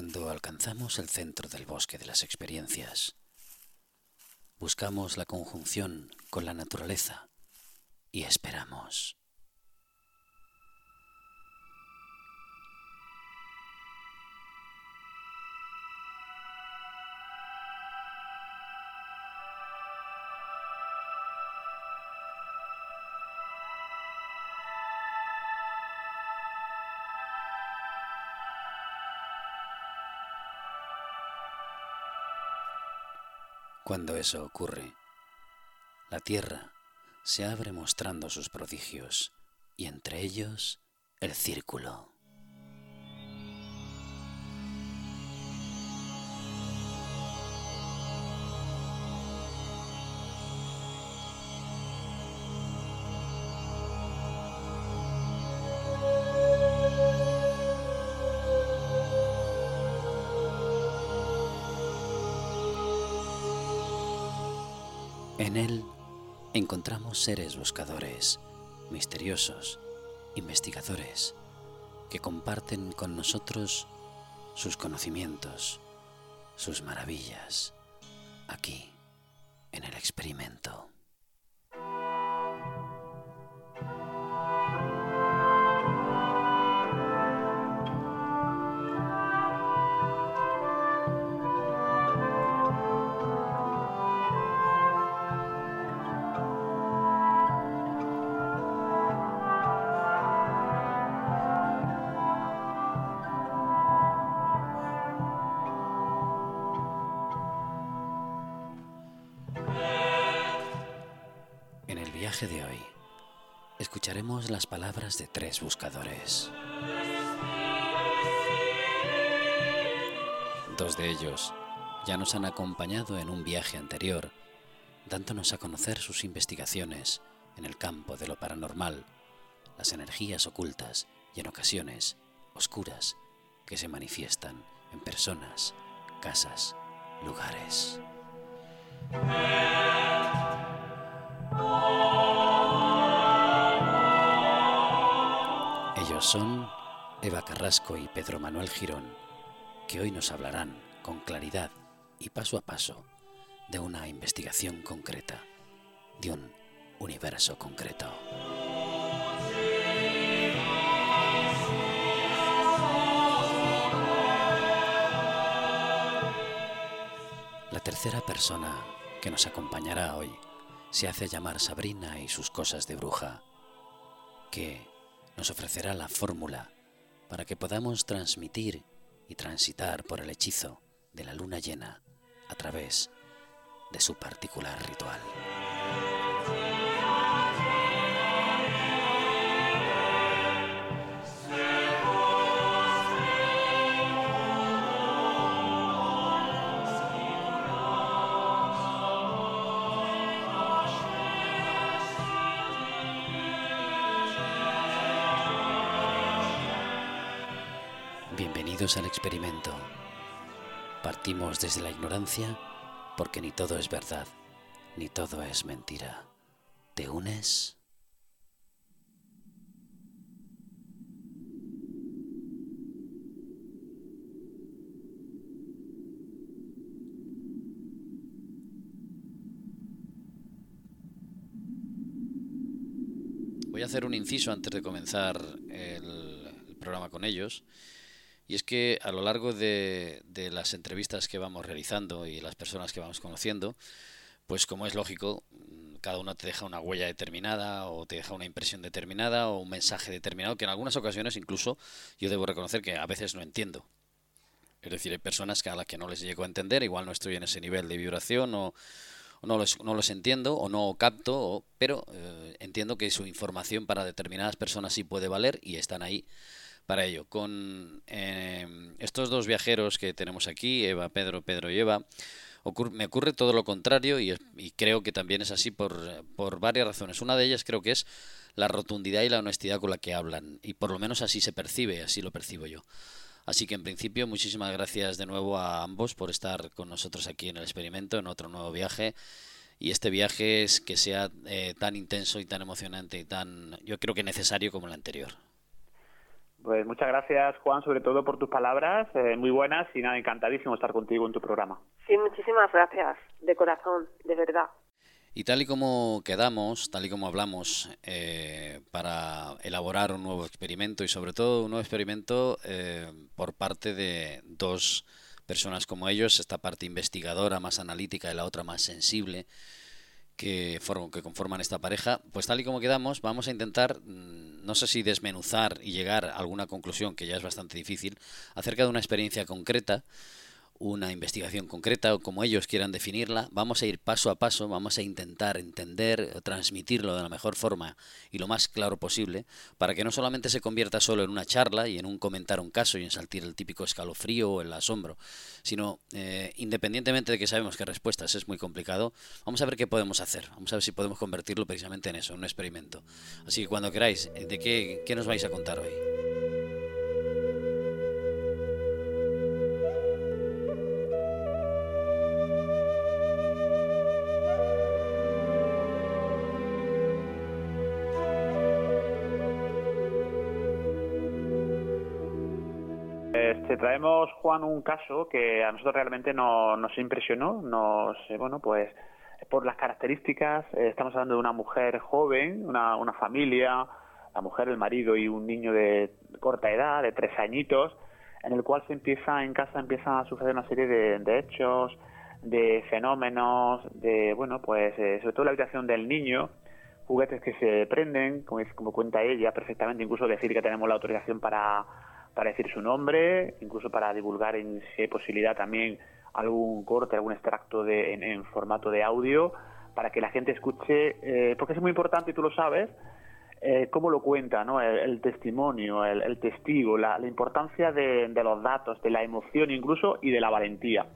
Cuando alcanzamos el centro del bosque de las experiencias, buscamos la conjunción con la naturaleza y esperamos. Cuando eso ocurre, la tierra se abre mostrando sus prodigios y entre ellos el círculo. Encontramos seres buscadores, misteriosos, investigadores, que comparten con nosotros sus conocimientos, sus maravillas, aquí, en el experimento. Viaje de hoy, escucharemos las palabras de tres buscadores. Dos de ellos ya nos han acompañado en un viaje anterior, dándonos a conocer sus investigaciones en el campo de lo paranormal, las energías ocultas y en ocasiones oscuras que se manifiestan en personas, casas, lugares. Son Eva Carrasco y Pedro Manuel Girón, que hoy nos hablarán con claridad y paso a paso de una investigación concreta, de un universo concreto. La tercera persona que nos acompañará hoy se hace llamar Sabrina y sus cosas de bruja, que nos ofrecerá la fórmula para que podamos transmitir y transitar por el hechizo de la luna llena a través de su particular ritual. Al experimento. Partimos desde la ignorancia porque ni todo es verdad, ni todo es mentira. ¿Te unes? Voy a hacer un inciso antes de comenzar el programa con ellos. Y es que a lo largo de, de, las entrevistas que vamos realizando y las personas que vamos conociendo, pues como es lógico, cada uno te deja una huella determinada o te deja una impresión determinada o un mensaje determinado que en algunas ocasiones incluso yo debo reconocer que a veces no entiendo. Es decir, hay personas a las que no les llego a entender, igual no estoy en ese nivel de vibración o, o no, los, no los entiendo o no capto, o, pero eh, entiendo que su información para determinadas personas sí puede valer y están ahí para ello. Con eh, estos dos viajeros que tenemos aquí, Eva, Pedro, Pedro y Eva, me ocurre todo lo contrario y, y, creo que también es así por, por varias razones. Una de ellas creo que es la rotundidad y la honestidad con la que hablan y por lo menos así se percibe, así lo percibo yo. Así que en principio muchísimas gracias de nuevo a ambos por estar con nosotros aquí en el experimento, en otro nuevo viaje. Y este viaje es que sea eh, tan intenso y tan emocionante y tan, yo creo que necesario como el anterior. Pues muchas gracias, Juan, sobre todo por tus palabras, eh, muy buenas y nada, encantadísimo estar contigo en tu programa. Sí, muchísimas gracias, de corazón, de verdad. Y tal y como quedamos, tal y como hablamos, eh, para elaborar un nuevo experimento y sobre todo un nuevo experimento eh, por parte de dos personas como ellos, esta parte investigadora más analítica y la otra más sensible, que, que conforman esta pareja, pues tal y como quedamos, vamos a intentar, mm, no sé si desmenuzar y llegar a alguna conclusión, que ya es bastante difícil, acerca de una experiencia concreta una investigación concreta o como ellos quieran definirla, vamos a ir paso a paso, vamos a intentar entender, transmitirlo de la mejor forma y lo más claro posible, para que no solamente se convierta solo en una charla y en un comentar un caso y en saltir el típico escalofrío o el asombro, sino eh, independientemente de que sabemos que respuestas es muy complicado, vamos a ver qué podemos hacer, vamos a ver si podemos convertirlo precisamente en eso, en un experimento. Así que cuando queráis, ¿de qué, qué nos vais a contar hoy? Traemos, Juan, un caso que a nosotros realmente nos impresionó, nos, eh, bueno, pues por las características, eh, estamos hablando de una mujer joven, una, una familia, la mujer, el marido y un niño de corta edad, de tres añitos, en el cual se empieza, en casa empieza a suceder una serie de, hechos, de fenómenos, de, bueno, pues eh, sobre todo la habitación del niño, juguetes que se prenden, como, como cuenta ella perfectamente, incluso decir que tenemos la autorización para para decir su nombre, incluso para divulgar en si hay posibilidad también algún corte, algún extracto de, en, formato de audio, para que la gente escuche, eh, porque es muy importante, y tú lo sabes, eh, cómo lo cuenta, ¿no? el, testimonio, el, testigo, la, importancia de, los datos, de la emoción incluso y de la valentía.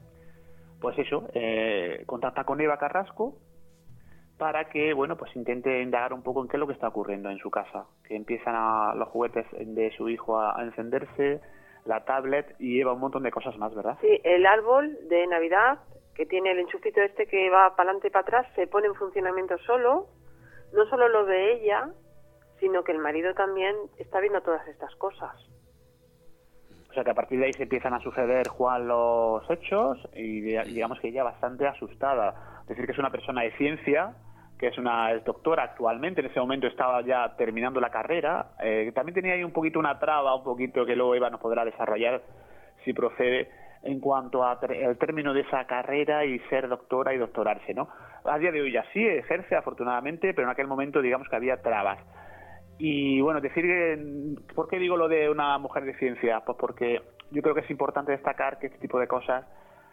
Pues eso, eh, contacta con Eva Carrasco, para que bueno pues intente indagar un poco en qué es lo que está ocurriendo en su casa. Que empiezan a, los juguetes de su hijo a, encenderse la tablet y lleva un montón de cosas más verdad sí el árbol de navidad que tiene el enchufito este que va para adelante y para atrás se pone en funcionamiento solo. No solo lo ve ella sino que el marido también está viendo todas estas cosas. O sea que a partir de ahí se empiezan a suceder Juan los hechos y digamos que ella bastante asustada. Decir que es una persona de ciencia que es una doctora actualmente, en ese momento estaba ya terminando la carrera, eh, también tenía ahí un poquito una traba, un poquito que luego Eva nos podrá desarrollar si procede en cuanto al término de esa carrera y ser doctora y doctorarse, ¿no? A día de hoy ya sí ejerce afortunadamente, pero en aquel momento digamos que había trabas. Y bueno, decir que, ¿por qué digo lo de una mujer de ciencia? Pues porque yo creo que es importante destacar que este tipo de cosas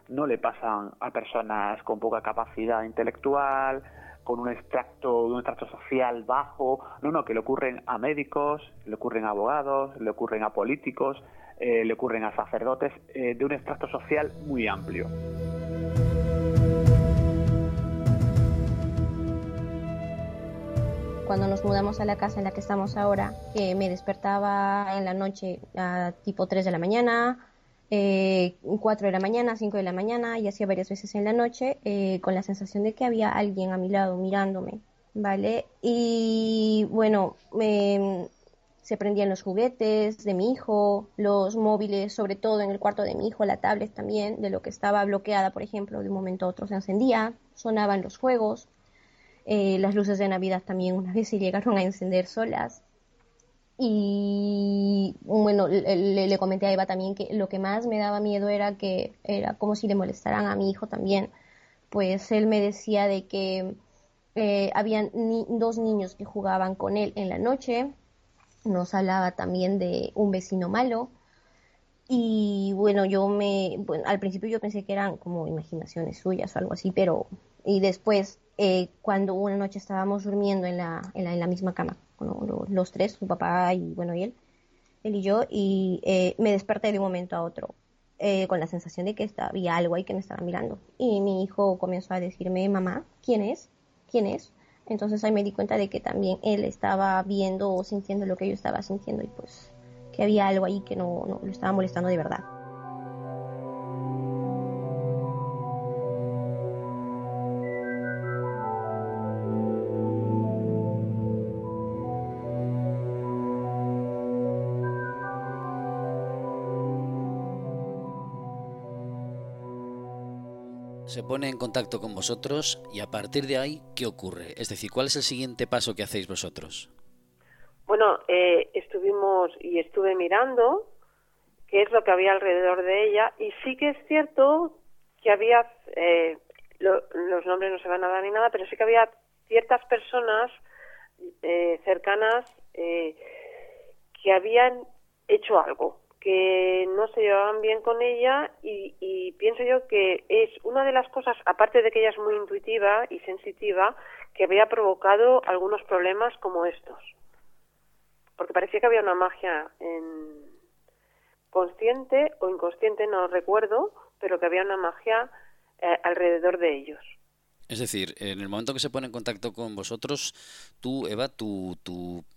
no le pasan a personas con poca capacidad intelectual, con un extracto, un extracto social bajo, no, no, que le ocurren a médicos, le ocurren a abogados, le ocurren a políticos, eh, le ocurren a sacerdotes, eh, de un extracto social muy amplio. Cuando nos mudamos a la casa en la que estamos ahora, eh, me despertaba en la noche a tipo 3 de la mañana, eh, 4 de la mañana, 5 de la mañana y hacía varias veces en la noche eh, con la sensación de que había alguien a mi lado mirándome, ¿vale? Y bueno, se prendían los juguetes de mi hijo, los móviles, sobre todo en el cuarto de mi hijo, la tablet también, de lo que estaba bloqueada, por ejemplo, de un momento a otro se encendía, sonaban los juegos, eh, las luces de Navidad también una vez se llegaron a encender solas. Y bueno, le, comenté a Eva también que lo que más me daba miedo era que era como si le molestaran a mi hijo también. Pues él me decía de que eh, habían dos niños que jugaban con él en la noche. Nos hablaba también de un vecino malo. Y bueno, yo me, al principio yo pensé que eran como imaginaciones suyas o algo así, pero y después eh, cuando una noche estábamos durmiendo en la, en la misma cama los tres, su papá y bueno, y él, él y yo, y eh, me desperté de un momento a otro. Eh, con la sensación de que había algo ahí que me estaba mirando. Y mi hijo comenzó a decirme, mamá, ¿quién es? ¿Quién es? Entonces ahí me di cuenta de que también él estaba viendo o sintiendo lo que yo estaba sintiendo y pues que había algo ahí que no, no lo estaba molestando de verdad. Pone en contacto con vosotros y a partir de ahí, ¿qué ocurre? Es decir, ¿cuál es el siguiente paso que hacéis vosotros? Bueno, eh, estuvimos y estuve mirando qué es lo que había alrededor de ella y sí que es cierto que había, eh, los nombres no se van a dar ni nada, pero sí que había ciertas personas eh, cercanas que habían hecho algo, que no se llevaban bien con ella y, pienso yo que es una de las cosas, aparte de que ella es muy intuitiva y sensitiva, que había provocado algunos problemas como estos porque parecía que había una magia en consciente o inconsciente, no recuerdo, pero que había una magia eh, alrededor de ellos. Es decir, en el momento que se pone en contacto con vosotros, tú, Eva, tu,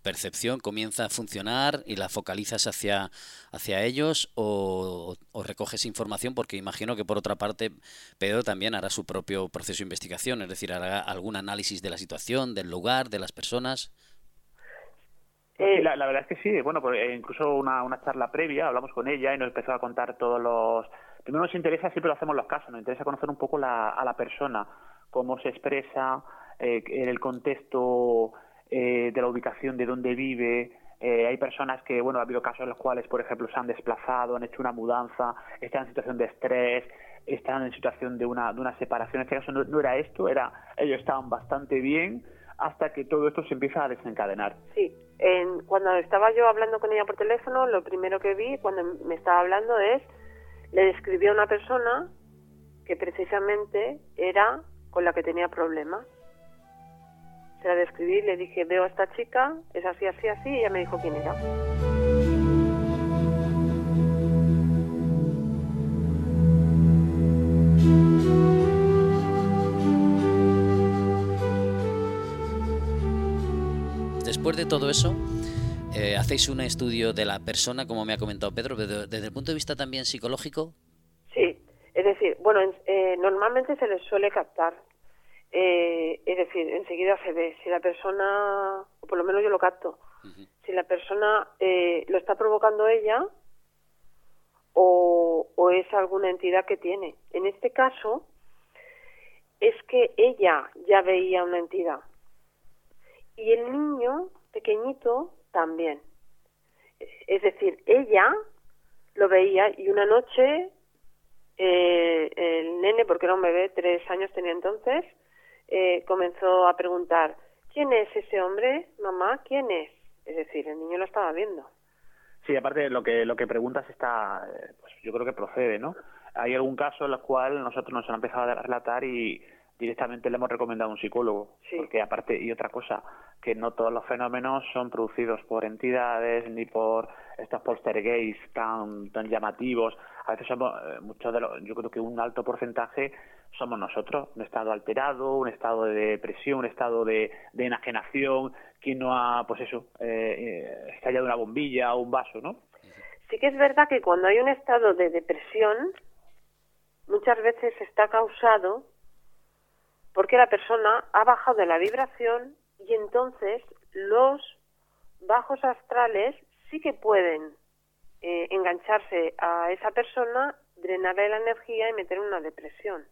percepción comienza a funcionar y la focalizas hacia, hacia ellos o, o, recoges información, porque imagino que por otra parte Pedro también hará su propio proceso de investigación, es decir, hará algún análisis de la situación, del lugar, de las personas. Eh, la, verdad es que sí, bueno, pues, eh, incluso una, una charla previa, hablamos con ella y nos empezó a contar todos los... Primero nos interesa, siempre lo hacemos los casos, nos interesa conocer un poco la, a la persona, cómo se expresa, eh, en el contexto de la ubicación, de dónde vive, hay personas que, bueno, ha habido casos en los cuales, por ejemplo, se han desplazado, han hecho una mudanza, están en situación de estrés, están en situación de una, de una separación. En este caso no, era esto, era ellos estaban bastante bien, hasta que todo esto se empieza a desencadenar. Sí, cuando estaba yo hablando con ella por teléfono, lo primero que vi cuando me estaba hablando es, le describí a una persona que precisamente era con la que tenía problemas. Se la describí, le dije, veo a esta chica, es así, así, así, y ella me dijo quién era. después de todo eso, eh, hacéis un estudio de la persona, como me ha comentado Pedro, desde el punto de vista también psicológico. Es decir, bueno, eh, normalmente se les suele captar. Eh, es decir, enseguida se ve si la persona, o por lo menos yo lo capto, si la persona lo está provocando ella o, o es alguna entidad que tiene. En este caso, es que ella ya veía una entidad y el niño pequeñito también. Es decir, ella lo veía y una noche eh, el nene, porque era un bebé, tres años tenía entonces, eh, comenzó a preguntar, ¿quién es ese hombre, mamá? ¿Quién es? Es decir, el niño lo estaba viendo. Sí, aparte lo que lo que preguntas está, eh, pues yo creo que procede, ¿no? Hay algún caso en el cual nosotros nos han empezado a relatar y directamente le hemos recomendado a un psicólogo. Porque aparte, y otra cosa, que no todos los fenómenos son producidos por entidades ni por estos poltergeists tan, tan llamativos. A veces somos, eh, muchos de los, yo creo que un alto porcentaje somos nosotros, un estado alterado, un estado de depresión, un estado de, de enajenación, quien no ha, pues eso, eh, eh, estallado una bombilla o un vaso, ¿no? Sí que es verdad que cuando hay un estado de depresión, muchas veces está causado porque la persona ha bajado de la vibración y entonces los bajos astrales sí que pueden eh, engancharse a esa persona, drenarle la energía y meter una depresión.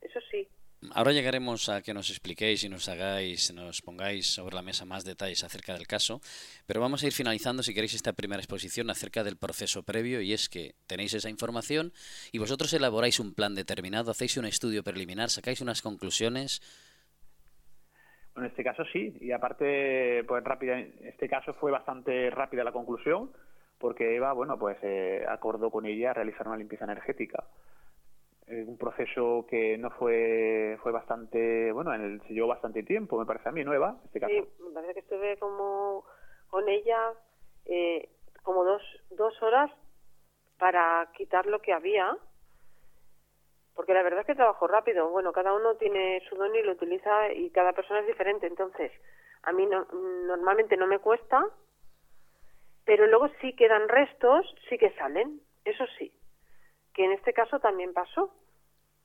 Eso sí. Ahora llegaremos a que nos expliquéis y nos hagáis, nos pongáis sobre la mesa más detalles acerca del caso, pero vamos a ir finalizando, si queréis, esta primera exposición acerca del proceso previo, y es que tenéis esa información y vosotros elaboráis un plan determinado, hacéis un estudio preliminar, sacáis unas conclusiones. En este caso sí, y aparte, pues rápida, en este caso fue bastante rápida la conclusión, porque Eva, bueno, pues eh, acordó con ella realizar una limpieza energética eh, un proceso que no fue fue bastante bueno en el, se llevó bastante tiempo me parece a mí nueva este caso. sí me parece que estuve como con ella eh, como dos dos horas para quitar lo que había porque la verdad es que trabajo rápido. Bueno cada uno tiene su don y lo utiliza y cada persona es diferente. Entonces a mí no, normalmente no me cuesta pero luego sí quedan restos sí que salen eso sí que en este caso también pasó.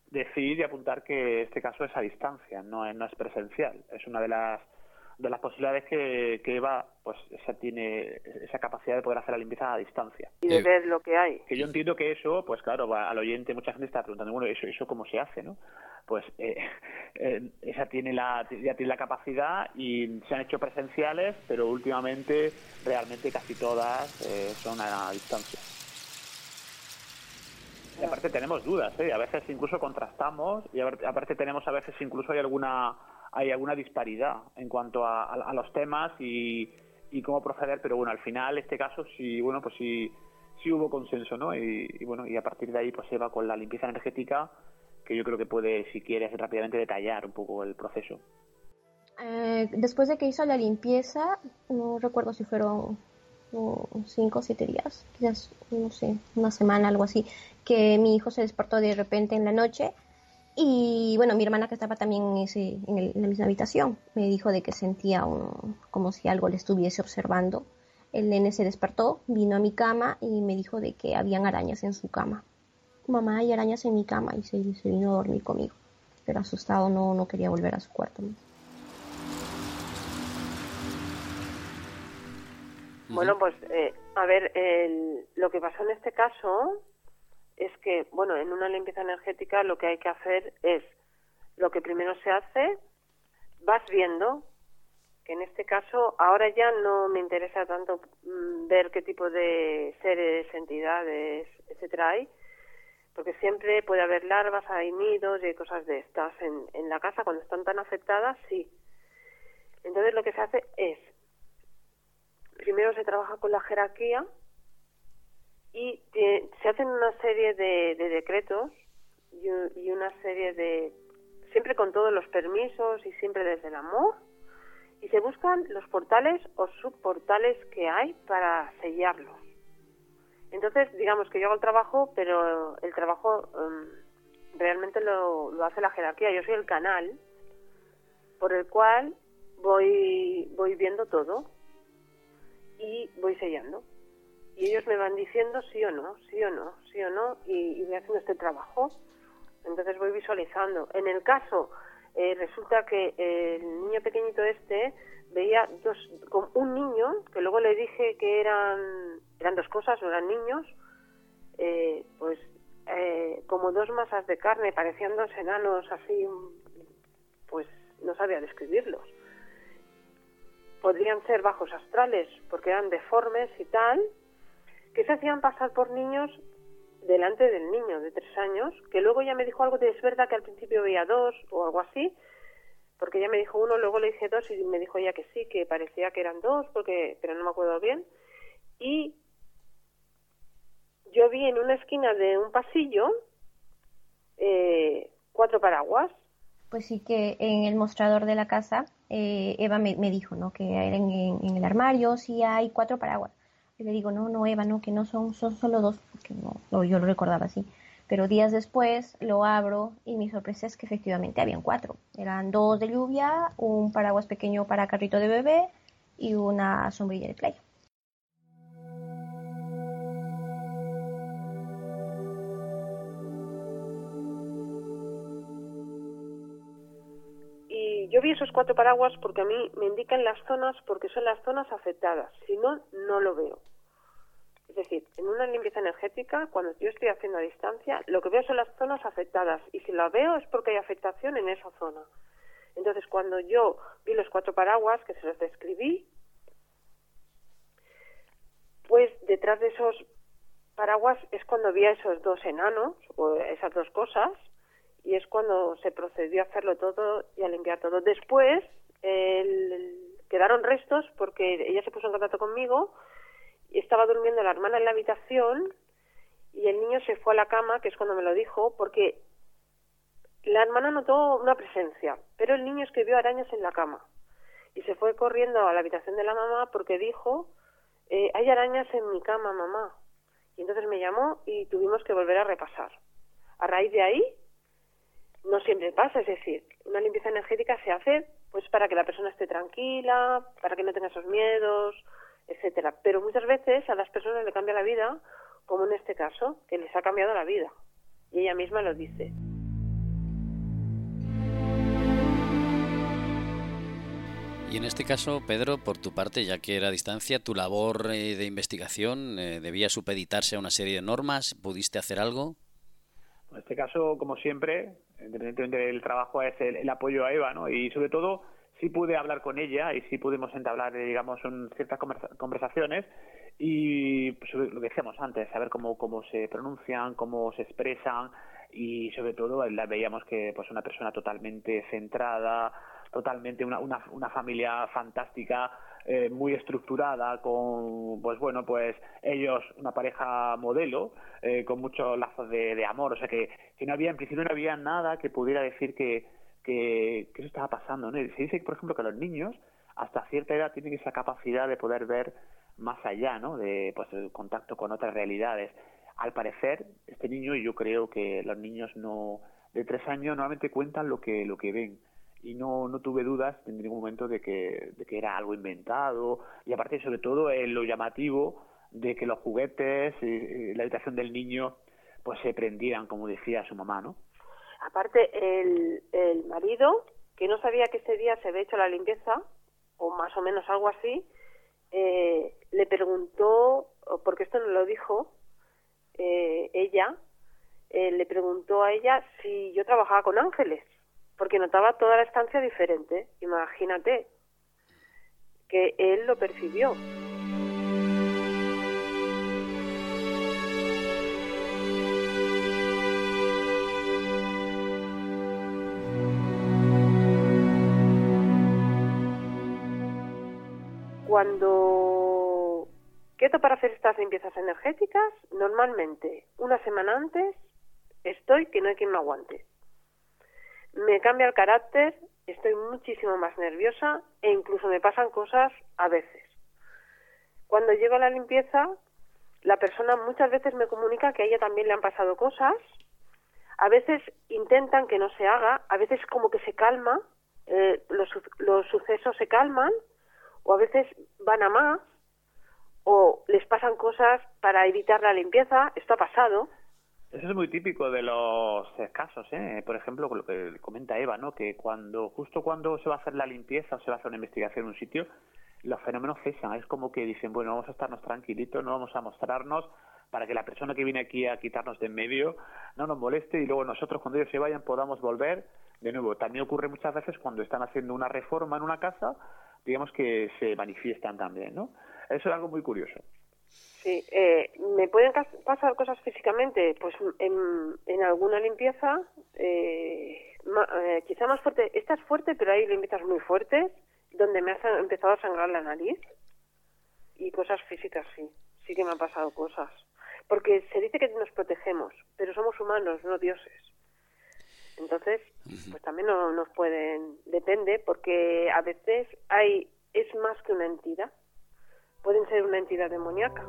Decir y apuntar que este caso es a distancia, no es, no es presencial. Es una de las de las posibilidades que, que Eva pues esa tiene esa capacidad de poder hacer la limpieza a distancia. Y de ver lo que hay. Que yo entiendo que eso pues claro al oyente mucha gente está preguntando bueno eso eso cómo se hace no pues eh, eh, esa tiene la ya tiene la capacidad y se han hecho presenciales pero últimamente realmente casi todas eh, son a distancia y aparte tenemos dudas, ¿eh? a veces incluso contrastamos y aparte tenemos a veces incluso hay alguna hay alguna disparidad en cuanto a, los temas y, cómo proceder, pero bueno, al final este caso sí, bueno, pues sí, sí hubo consenso, ¿no? Y, bueno, y a partir de ahí pues se va con la limpieza energética, que yo creo que puede, si quieres, rápidamente detallar un poco el proceso. Eh, después de que hizo la limpieza, no recuerdo si fueron cinco o siete días, quizás, no sé, una semana, algo así, que mi hijo se despertó de repente en la noche y bueno, mi hermana que estaba también en, ese, en, la misma habitación me dijo de que sentía como si algo le estuviese observando. El nene se despertó, vino a mi cama y me dijo de que habían arañas en su cama. Mamá, hay arañas en mi cama y se, vino a dormir conmigo. Pero asustado no, no quería volver a su cuarto. Bueno, pues eh, a ver, lo que pasó en este caso es que, bueno, en una limpieza energética lo que hay que hacer es, lo que primero se hace, vas viendo, que en este caso ahora ya no me interesa tanto mm, ver qué tipo de seres, entidades, etcétera hay, porque siempre puede haber larvas, hay nidos y cosas de estas en, en la casa cuando están tan afectadas, sí. Entonces lo que se hace es, primero se trabaja con la jerarquía, y se hacen una serie de, decretos y, una serie de siempre con todos los permisos y siempre desde el amor y se buscan los portales o subportales que hay para sellarlos entonces digamos que yo hago el trabajo pero el trabajo em, realmente lo, lo hace la jerarquía. Yo soy el canal por el cual voy voy viendo todo y voy sellando y ellos me van diciendo sí o no, sí o no, sí o no, y, voy haciendo este trabajo. Entonces voy visualizando. En el caso, eh, resulta que el niño pequeñito este veía dos, con un niño, que luego le dije que eran, eran dos cosas, o eran niños, eh, pues eh, como dos masas de carne, parecían dos enanos así, pues no sabía describirlos. Podrían ser bajos astrales, porque eran deformes y tal, que se hacían pasar por niños delante del niño de tres años, que luego ya me dijo algo de es verdad que al principio veía dos o algo así, porque ya me dijo uno, luego le dije dos y me dijo ya que sí, que parecía que eran dos, porque pero no me acuerdo bien. Y yo vi en una esquina de un pasillo eh, cuatro paraguas. Pues sí que en el mostrador de la casa eh, Eva me, dijo, ¿no? Que en, en el armario sí hay cuatro paraguas. Y le digo, no, no, Eva, no, que no son, son solo dos, porque no, yo lo recordaba así. Pero días después lo abro y mi sorpresa es que efectivamente habían cuatro. Eran dos de lluvia, un paraguas pequeño para carrito de bebé y una sombrilla de playa. Yo vi esos cuatro paraguas porque a mí me indican las zonas porque son las zonas afectadas. Si no, no lo veo. Es decir, en una limpieza energética, cuando yo estoy haciendo a distancia, lo que veo son las zonas afectadas. Y si la veo es porque hay afectación en esa zona. Entonces, cuando yo vi los cuatro paraguas, que se los describí, pues detrás de esos paraguas es cuando vi a esos dos enanos, o esas dos cosas, y es cuando se procedió a hacerlo todo y a limpiar todo. Después quedaron restos porque ella se puso en contacto conmigo y estaba durmiendo la hermana en la habitación y el niño se fue a la cama, que es cuando me lo dijo, porque la hermana notó una presencia, pero el niño es que vio arañas en la cama y se fue corriendo a la habitación de la mamá porque dijo, eh, hay arañas en mi cama, mamá. Y entonces me llamó y tuvimos que volver a repasar. A raíz de ahí no siempre pasa, es decir, una limpieza energética se hace pues para que la persona esté tranquila, para que no tenga esos miedos, etcétera. Pero muchas veces a las personas le cambia la vida, como en este caso, que les ha cambiado la vida. Y ella misma lo dice. Y en este caso, Pedro, por tu parte, ya que era a distancia, tu labor eh, de investigación eh, debía supeditarse a una serie de normas. ¿Pudiste hacer algo? En este caso, como siempre, independientemente del trabajo, es el, apoyo a Eva, ¿no? Y sobre todo, sí pude hablar con ella y sí pudimos entablar, digamos, ciertas conversaciones y pues, lo que decíamos antes, saber cómo, cómo se pronuncian, cómo se expresan y sobre todo la veíamos que pues una persona totalmente centrada, totalmente una, una, una familia fantástica, eh, muy estructurada, con, pues bueno, pues ellos, una pareja modelo, eh, con muchos lazos de, de, amor, o sea que, que no había, en principio no había nada que pudiera decir que, que, eso estaba pasando, ¿no? Se dice, por ejemplo, que los niños, hasta cierta edad, tienen esa capacidad de poder ver más allá, ¿no? De, pues, el contacto con otras realidades. Al parecer, este niño, y yo creo que los niños no, de tres años normalmente cuentan lo que, lo que ven y no, no tuve dudas en ningún momento de que, de que era algo inventado. Y aparte sobre todo en lo llamativo de que los juguetes y, la habitación del niño pues se prendieran como decía su mamá no aparte el, el marido que no sabía que ese día se había hecho la limpieza o más o menos algo así eh, le preguntó porque esto no lo dijo eh, ella eh, le preguntó a ella si yo trabajaba con ángeles porque notaba toda la estancia diferente. Imagínate que él lo percibió. Cuando quedo para hacer estas limpiezas energéticas, normalmente una semana antes estoy que no hay quien me aguante me cambia el carácter, estoy muchísimo más nerviosa e incluso me pasan cosas a veces. Cuando llego a la limpieza, la persona muchas veces me comunica que a ella también le han pasado cosas, a veces intentan que no se haga, a veces como que se calma, eh, los, los sucesos se calman, o a veces van a más, o les pasan cosas para evitar la limpieza, esto ha pasado, eso es muy típico de los casos, ¿eh? Por ejemplo, lo que comenta Eva, ¿no? Que cuando, justo cuando se va a hacer la limpieza o se va a hacer una investigación en un sitio, los fenómenos cesan. Es como que dicen, bueno, vamos a estarnos tranquilitos, no vamos a mostrarnos para que la persona que viene aquí a quitarnos de en medio no nos moleste y luego nosotros cuando ellos se vayan podamos volver de nuevo. También ocurre muchas veces cuando están haciendo una reforma en una casa, digamos que se manifiestan también, ¿no? Eso es algo muy curioso. Sí, eh, ¿me pueden pasar cosas físicamente? Pues en, en alguna limpieza, eh, eh, quizá más fuerte. Esta es fuerte, pero hay limpiezas muy fuertes, donde me ha empezado a sangrar la nariz. Y cosas físicas, sí. Sí que me han pasado cosas. Porque se dice que nos protegemos, pero somos humanos, no dioses. Entonces, pues también no nos pueden, depende, porque a veces hay, es más que una entidad pueden ser una entidad demoníaca.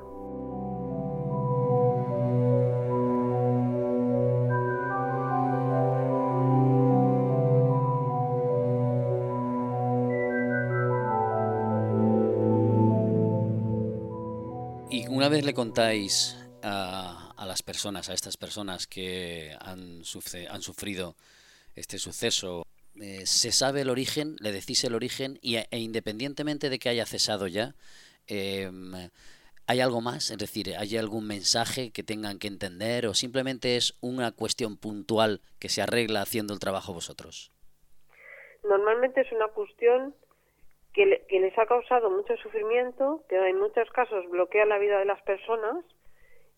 Y una vez le contáis a, las personas, a estas personas que han, han sufrido este suceso, eh, ¿se sabe el origen? ¿Le decís el origen? Y, e independientemente de que haya cesado ya, eh, ¿Hay algo más? Es decir, ¿hay algún mensaje que tengan que entender o simplemente es una cuestión puntual que se arregla haciendo el trabajo vosotros? Normalmente es una cuestión que, que les ha causado mucho sufrimiento, que en muchos casos bloquea la vida de las personas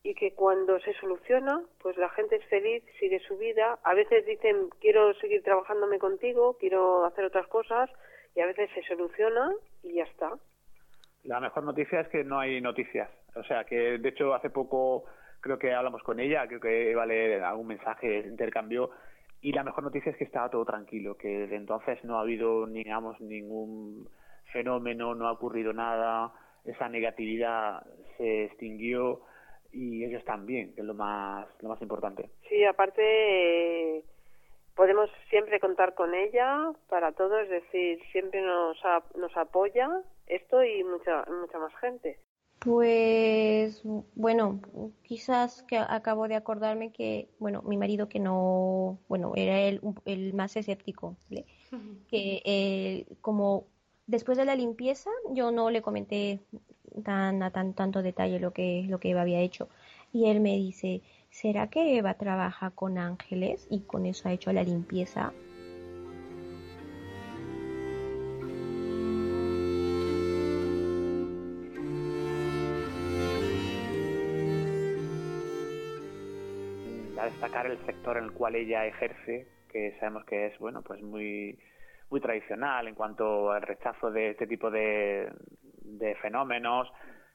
y que cuando se soluciona, pues la gente es feliz, sigue su vida. A veces dicen, quiero seguir trabajándome contigo, quiero hacer otras cosas, y a veces se soluciona y ya está. La mejor noticia es que no hay noticias. O sea, que de hecho hace poco creo que hablamos con ella, creo que vale algún mensaje, intercambio, y la mejor noticia es que estaba todo tranquilo, que desde entonces no ha habido, digamos, ningún fenómeno, no ha ocurrido nada, esa negatividad se extinguió y ellos también, que es lo más, lo más importante. Sí, aparte podemos siempre contar con ella para todo, es decir, siempre nos, nos apoya esto y mucha, mucha más gente. Pues bueno, quizás que acabo de acordarme que, bueno, mi marido que no, bueno, era el, el más escéptico, que como después de la limpieza, yo no le comenté tan a tan, tanto detalle lo que, lo que Eva había hecho. Y él me dice, ¿será que Eva trabaja con ángeles y con eso ha hecho la limpieza? Destacar el sector en el cual ella ejerce, que sabemos que es bueno, pues muy muy tradicional en cuanto al rechazo de este tipo de, de fenómenos,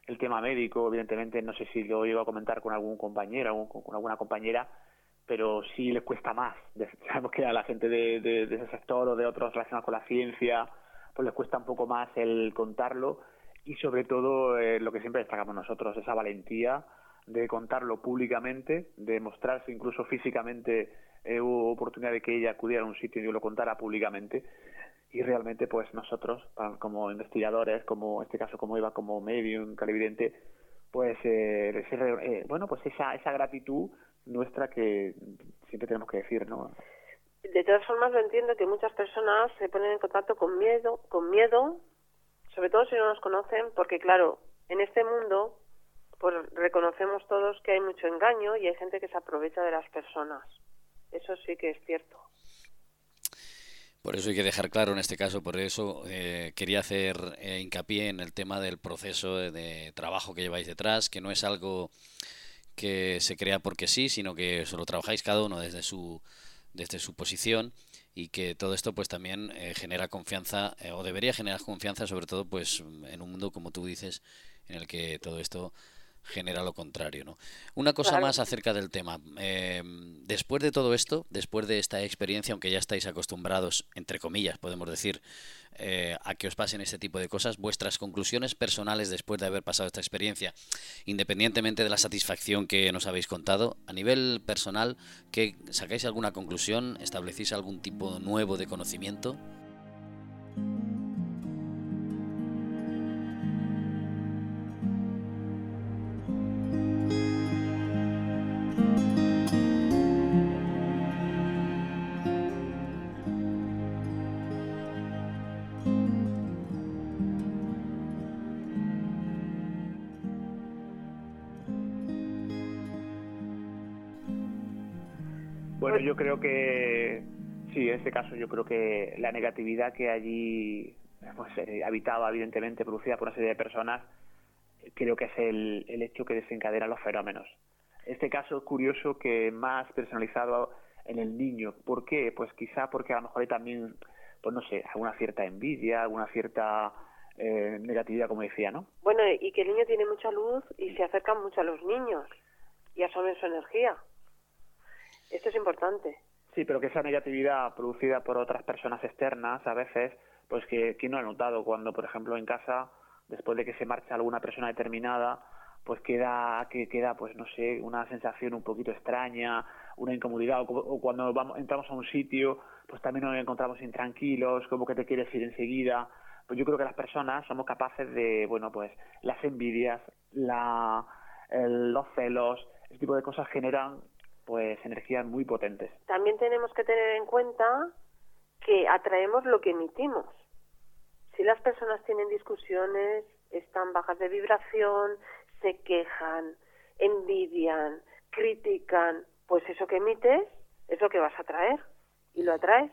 el tema médico, evidentemente, no sé si lo iba a comentar con algún compañero, con alguna compañera, pero sí les cuesta más. Sabemos que a la gente de, de, ese sector o de otros relacionados con la ciencia, pues les cuesta un poco más el contarlo y sobre todo eh, lo que siempre destacamos nosotros, esa valentía de contarlo públicamente, de mostrarse incluso físicamente, eh, hubo oportunidad de que ella acudiera a un sitio y lo contara públicamente. Y realmente pues nosotros como investigadores como en este caso como iba como medium calividente pues eh, eh, bueno pues esa esa gratitud nuestra que siempre tenemos que decir no de todas formas lo entiendo que muchas personas se ponen en contacto con miedo con miedo sobre todo si no nos conocen porque claro en este mundo pues reconocemos todos que hay mucho engaño y hay gente que se aprovecha de las personas. Eso sí que es cierto. Por eso hay que dejar claro en este caso, por eso eh, quería hacer eh, hincapié en el tema del proceso de, trabajo que lleváis detrás, que no es algo que se crea porque sí, sino que solo trabajáis cada uno desde su, desde su posición y que todo esto pues también eh, genera confianza o debería generar confianza sobre todo pues en un mundo como tú dices en el que todo esto genera lo contrario. ¿no? Una cosa más acerca del tema. Eh, después de todo esto, después de esta experiencia, aunque ya estáis acostumbrados, entre comillas, podemos decir, eh, a que os pasen este tipo de cosas, vuestras conclusiones personales después de haber pasado esta experiencia, independientemente de la satisfacción que nos habéis contado, a nivel personal, que ¿sacáis alguna conclusión? ¿Establecís algún tipo nuevo de conocimiento? Yo creo que sí, en este caso yo creo que la negatividad que allí pues, eh, habitaba, evidentemente, producida por una serie de personas, creo que es el, el hecho que desencadena los fenómenos. En este caso es curioso que más personalizado en el niño. ¿Por qué? Pues quizá porque a lo mejor hay también, pues no sé, alguna cierta envidia, alguna cierta eh, negatividad, como decía, ¿no? Bueno, y que el niño tiene mucha luz y se acerca mucho a los niños y absorben su energía. Esto es importante. Sí, pero que esa negatividad producida por otras personas externas, a veces, pues que ¿quién no ha notado cuando, por ejemplo, en casa, después de que se marcha alguna persona determinada, pues queda, que queda, pues no sé, una sensación un poquito extraña, una incomodidad, o, cuando vamos, entramos a un sitio, pues también nos encontramos intranquilos, como que te quieres ir enseguida. Pues yo creo que las personas somos capaces de, bueno, pues las envidias, la, los celos, ese tipo de cosas generan pues energías muy potentes. También tenemos que tener en cuenta que atraemos lo que emitimos. Si las personas tienen discusiones, están bajas de vibración, se quejan, envidian, critican, pues eso que emites es lo que vas a atraer y lo atraes.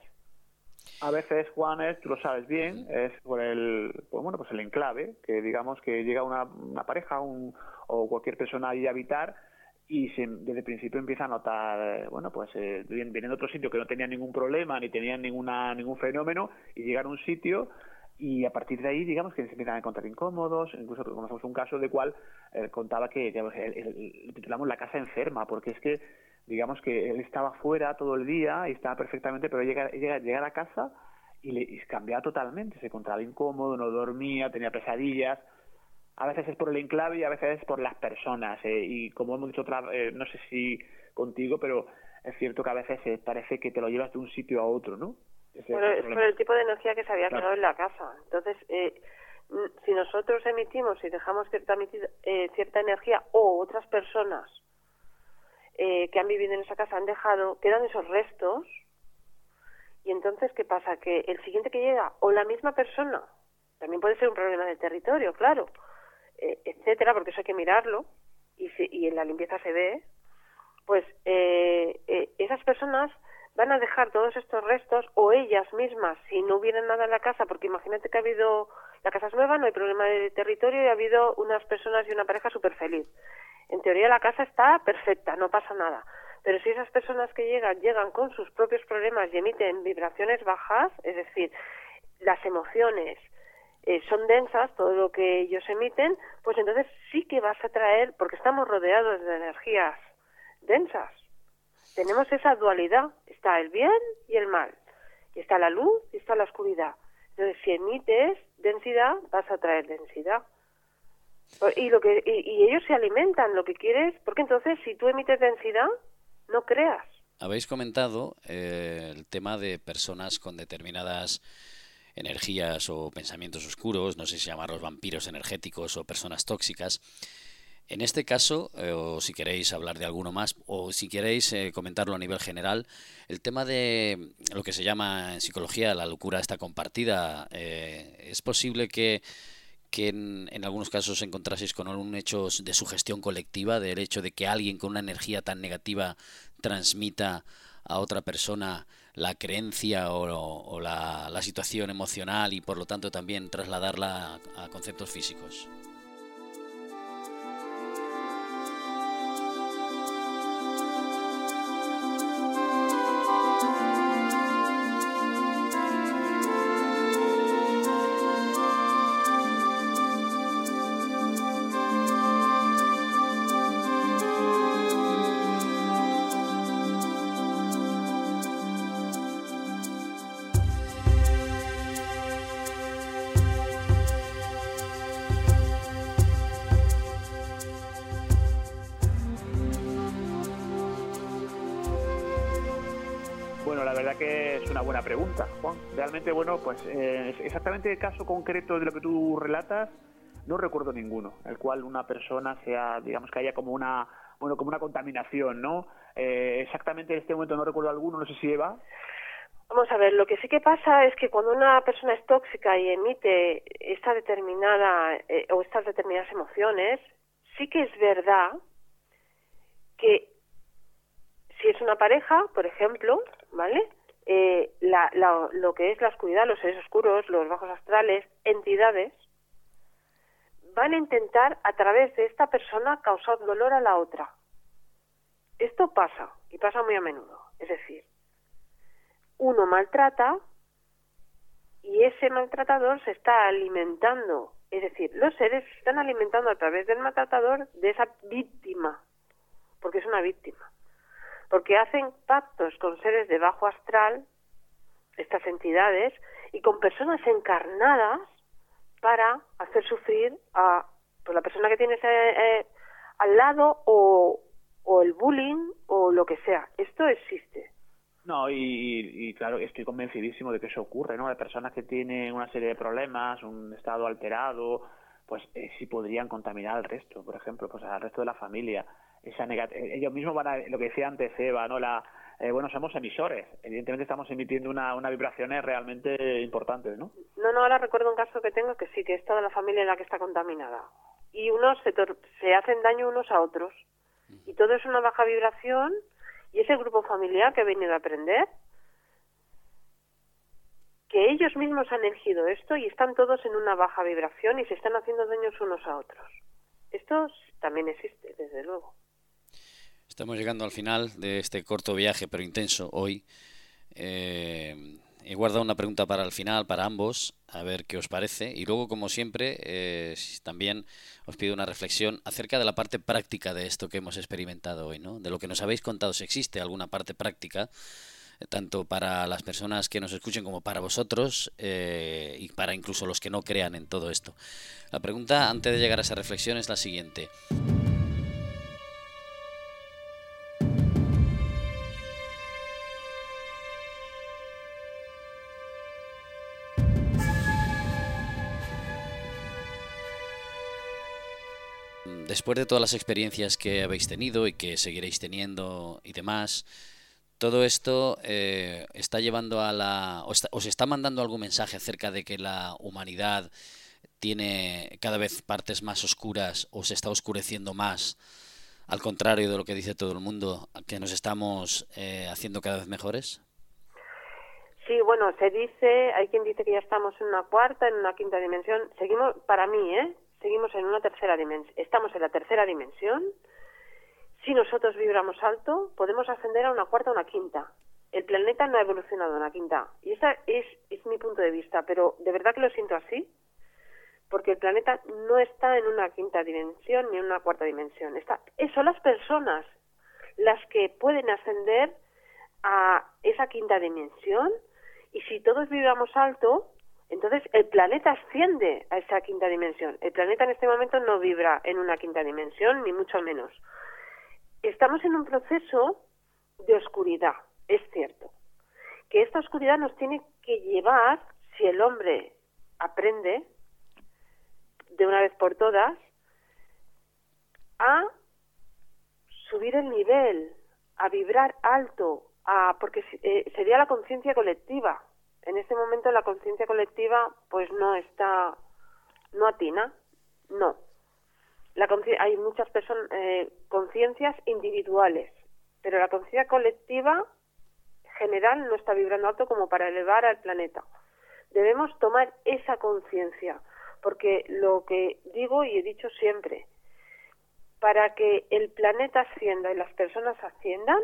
A veces, Juan, es, tú lo sabes bien, es por el, pues bueno, pues el enclave, que digamos que llega una, una pareja un, o cualquier persona ahí a habitar y desde el principio empieza a notar, eh, bueno, pues eh, vienen de otro sitio que no tenían ningún problema ni tenían ninguna ningún fenómeno y llegan a un sitio y a partir de ahí, digamos que se empiezan a encontrar incómodos, incluso conocemos un caso de cual eh, contaba que, le titulamos la casa enferma, porque es que, digamos que él estaba fuera todo el día y estaba perfectamente, pero llega, llega, a la casa y le cambiaba totalmente, se encontraba incómodo, no dormía, tenía pesadillas, a veces es por el enclave y a veces es por las personas. Eh, y como hemos dicho, otra, eh, no sé si contigo, pero es cierto que a veces eh, parece que te lo llevas de un sitio a otro, ¿no? Bueno, es por el tipo de energía que se había quedado en la casa. Entonces, si nosotros emitimos y dejamos cierta, cierta energía o otras personas que han vivido en esa casa han dejado, quedan esos restos. Y entonces, ¿qué pasa? Que el siguiente que llega, o la misma persona, también puede ser un problema de territorio, claro, eh, etcétera, porque eso hay que mirarlo y, y en la limpieza se ve, pues eh, eh, esas personas van a dejar todos estos restos o ellas mismas, si no hubiera nada en la casa, porque imagínate que ha habido, la casa es nueva, no hay problema de territorio y ha habido unas personas y una pareja súper feliz. En teoría la casa está perfecta, no pasa nada. Pero si esas personas que llegan llegan con sus propios problemas y emiten vibraciones bajas, es decir, las emociones eh, son densas, todo lo que ellos emiten, pues entonces sí que vas a traer, porque estamos rodeados de energías densas. Tenemos esa dualidad, está el bien y el mal, está la luz y está la oscuridad. Entonces, si emites densidad, vas a traer densidad. Y, lo que, y, ellos se alimentan, lo que quieres, porque entonces si tú emites densidad, no creas. Habéis comentado eh, el tema de personas con determinadas energías o pensamientos oscuros, no sé si llamarlos vampiros energéticos o personas tóxicas. En este caso, eh, o si queréis hablar de alguno más, o si queréis eh, comentarlo a nivel general, el tema de lo que se llama en psicología la locura está compartida, eh, ¿es posible que, que en, en, algunos casos encontraseis con un hecho de sugestión colectiva, del hecho de que alguien con una energía tan negativa transmita a otra persona la creencia o, la, la, situación emocional y por lo tanto también trasladarla a conceptos físicos. Realmente, bueno, pues eh, exactamente el caso concreto de lo que tú relatas, no recuerdo ninguno, el cual una persona sea, digamos que haya como una, bueno, como una contaminación, ¿no? Eh, exactamente en este momento no recuerdo alguno, no sé si Eva. Vamos a ver, lo que sí que pasa es que cuando una persona es tóxica y emite esta determinada eh, o estas determinadas emociones, sí que es verdad que si es una pareja, por ejemplo, ¿vale? Eh, la, lo que es la oscuridad, los seres oscuros, los bajos astrales, entidades, van a intentar a través de esta persona causar dolor a la otra. Esto pasa, y pasa muy a menudo. Es decir, uno maltrata y ese maltratador se está alimentando, es decir, los seres se están alimentando a través del maltratador de esa víctima, porque es una víctima porque hacen pactos con seres de bajo astral, estas entidades, y con personas encarnadas para hacer sufrir a pues, la persona que tienes eh, al lado o, o el bullying o lo que sea. Esto existe. No, y, claro, estoy convencidísimo de que eso ocurre, ¿no? Hay personas que tienen una serie de problemas, un estado alterado, pues eh, sí podrían contaminar al resto, por ejemplo, pues al resto de la familia esa eh, ellos mismos van a, lo que decía antes Eva, ¿no? La, eh, bueno, somos emisores. Evidentemente estamos emitiendo una, una vibraciones realmente importantes, ¿no? No, no, ahora recuerdo un caso que tengo que sí, que es toda la familia la que está contaminada. Y unos se, se hacen daño unos a otros. Y todo es una baja vibración y ese grupo familiar que ha venido a aprender, que ellos mismos han elegido esto y están todos en una baja vibración y se están haciendo daños unos a otros. Esto también existe, desde luego. Estamos llegando al final de este corto viaje, pero intenso, hoy. Eh, he guardado una pregunta para el final, para ambos, a ver qué os parece. Y luego, como siempre, eh, también os pido una reflexión acerca de la parte práctica de esto que hemos experimentado hoy, ¿no? De lo que nos habéis contado, si existe alguna parte práctica, eh, tanto para las personas que nos escuchen como para vosotros y para incluso los que no crean en todo esto. La pregunta, antes de llegar a esa reflexión, es la siguiente. Después de todas las experiencias que habéis tenido y que seguiréis teniendo y demás, todo esto eh, está llevando a la... O os está mandando algún mensaje acerca de que la humanidad tiene cada vez partes más oscuras o se está oscureciendo más, al contrario de lo que dice todo el mundo, que nos estamos eh, haciendo cada vez mejores? Sí, bueno, se dice, hay quien dice que ya estamos en una cuarta, en una quinta dimensión. Seguimos, para mí, ¿eh? Seguimos en una tercera dimensión. Estamos en la tercera dimensión. Si nosotros vibramos alto, podemos ascender a una cuarta o una quinta. El planeta no ha evolucionado a una quinta. Y ese es, es mi punto de vista, pero de verdad que lo siento así, porque el planeta no está en una quinta dimensión ni en una cuarta dimensión. Está, son las personas las que pueden ascender a esa quinta dimensión y si todos vibramos alto, entonces el planeta asciende a esa quinta dimensión. El planeta en este momento no vibra en una quinta dimensión, ni mucho menos. Estamos en un proceso de oscuridad, es cierto. Que esta oscuridad nos tiene que llevar, si el hombre aprende de una vez por todas, a subir el nivel, a vibrar alto, porque eh, sería la conciencia colectiva. En este momento la conciencia colectiva pues no está, no atina, no. La hay muchas personas, eh, conciencias individuales, pero la conciencia colectiva general no está vibrando alto como para elevar al planeta. Debemos tomar esa conciencia, porque lo que digo y he dicho siempre, para que el planeta ascienda y las personas asciendan,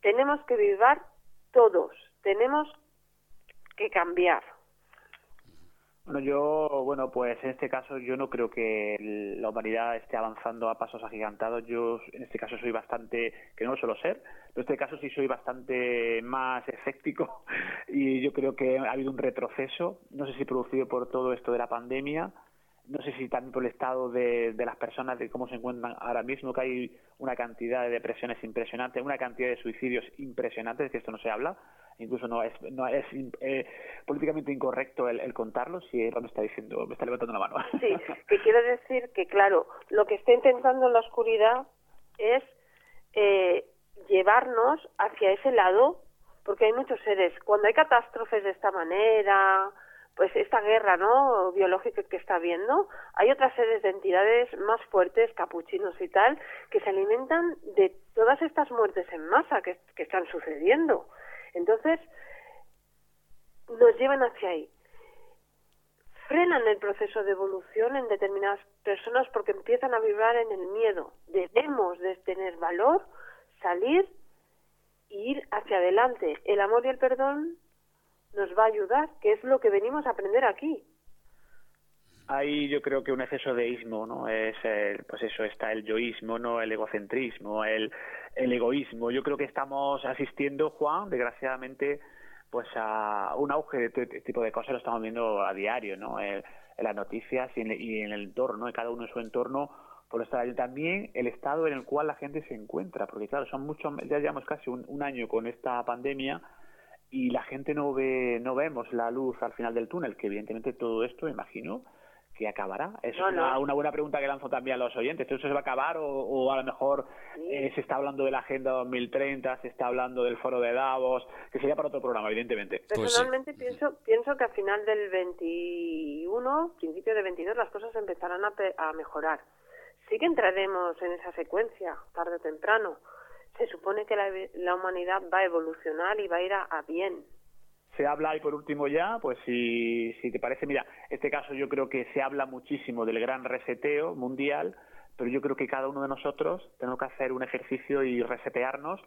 tenemos que vivir todos, tenemos que cambiar. Bueno, yo, bueno, pues en este caso yo no creo que la humanidad esté avanzando a pasos agigantados. Yo en este caso soy bastante, que no lo suelo ser, pero en este caso sí soy bastante más escéptico y yo creo que ha habido un retroceso, no sé si producido por todo esto de la pandemia, no sé si por el estado de, de, las personas, de cómo se encuentran ahora mismo, que hay una cantidad de depresiones impresionantes, una cantidad de suicidios impresionantes, que esto no se habla, incluso no es, no es eh, políticamente incorrecto el, contarlo, si me está diciendo, me está levantando la mano. Sí, que quiero decir que, claro, lo que está intentando la oscuridad es eh, llevarnos hacia ese lado, porque hay muchos seres, cuando hay catástrofes de esta manera, pues esta guerra no biológica que está habiendo, hay otras series de entidades más fuertes, capuchinos y tal, que se alimentan de todas estas muertes en masa que, están sucediendo. Entonces, nos llevan hacia ahí. Frenan el proceso de evolución en determinadas personas porque empiezan a vibrar en el miedo. Debemos de tener valor, salir e ir hacia adelante. El amor y el perdón nos va a ayudar, que es lo que venimos a aprender aquí. Ahí yo creo que un exceso de ismo, ¿no? Es, pues eso, está el yoísmo, ¿no? El egocentrismo, el, el egoísmo. Yo creo que estamos asistiendo, Juan, desgraciadamente, pues a un auge de este tipo de cosas, lo estamos viendo a diario, ¿no? en las noticias y en, el entorno, en cada uno en su entorno, por estar también el estado en el cual la gente se encuentra, porque claro, son muchos, ya llevamos casi un año con esta pandemia, y la gente no ve, no vemos la luz al final del túnel, que evidentemente todo esto, imagino, que acabará. Es una, buena pregunta que lanzo también a los oyentes. ¿Esto se va a acabar o, a lo mejor eh, se está hablando de la Agenda 2030, se está hablando del foro de Davos, que sería para otro programa, evidentemente? Pues Personalmente pienso, pienso que a final del 21, principio de 22, las cosas empezarán a, a mejorar. Sí que entraremos en esa secuencia, tarde o temprano se supone que la, humanidad va a evolucionar y va a ir a, bien. Se habla, y por último ya, pues si, si te parece, mira, este caso yo creo que se habla muchísimo del gran reseteo mundial, pero yo creo que cada uno de nosotros tenemos que hacer un ejercicio y resetearnos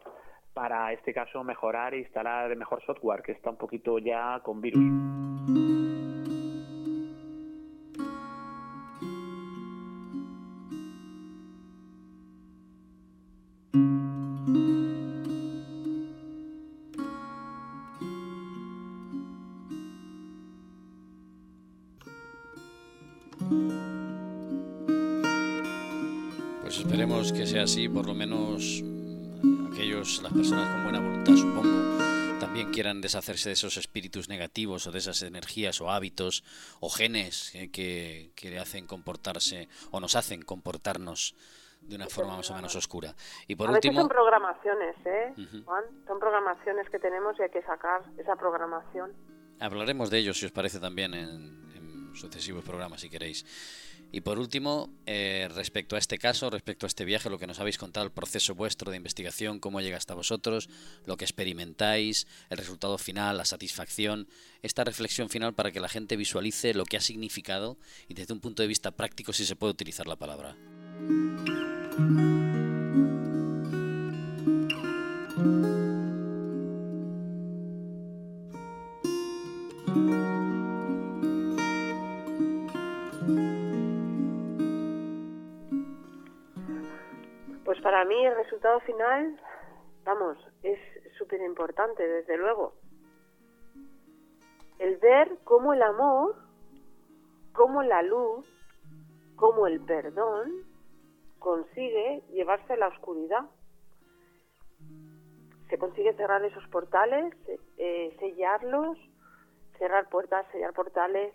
para, este caso, mejorar e instalar mejor software, que está un poquito ya con virus. Sea así, por lo menos aquellos, las personas con buena voluntad, supongo, también quieran deshacerse de esos espíritus negativos o de esas energías o hábitos o genes que, que, le hacen comportarse o nos hacen comportarnos de una forma más o menos oscura. Y por a último, veces son programaciones, ¿eh, Juan? Son programaciones que tenemos y hay que sacar esa programación. Hablaremos de ello, si os parece, también en, sucesivos programas, si queréis. Y por último, eh, respecto a este caso, respecto a este viaje, lo que nos habéis contado, el proceso vuestro de investigación, cómo llega hasta vosotros, lo que experimentáis, el resultado final, la satisfacción, esta reflexión final para que la gente visualice lo que ha significado y desde un punto de vista práctico si se puede utilizar la palabra. Pues para mí el resultado final, vamos, es súper importante, desde luego. El ver cómo el amor, cómo la luz, cómo el perdón consigue llevarse a la oscuridad. Se consigue cerrar esos portales, eh, sellarlos, cerrar puertas, sellar portales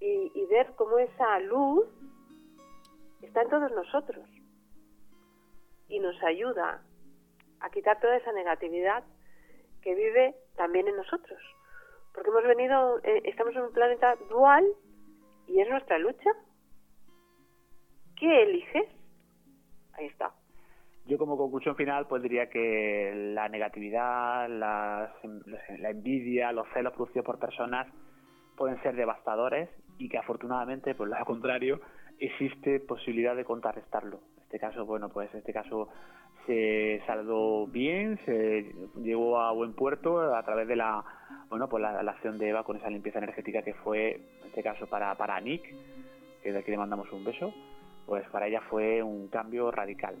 y, y ver cómo esa luz está en todos nosotros y nos ayuda a quitar toda esa negatividad que vive también en nosotros. Porque hemos venido, eh, estamos en un planeta dual y es nuestra lucha. ¿Qué eliges? Ahí está. Yo como conclusión final pues diría que la negatividad, la envidia, los celos producidos por personas pueden ser devastadores y que afortunadamente, por lo contrario, existe posibilidad de contrarrestarlo. Este caso, bueno, pues este caso se saldó bien, se llegó a buen puerto a través de la, bueno, pues la, acción de Eva con esa limpieza energética que fue, en este caso para, para Nick, que de aquí le mandamos un beso, pues para ella fue un cambio radical.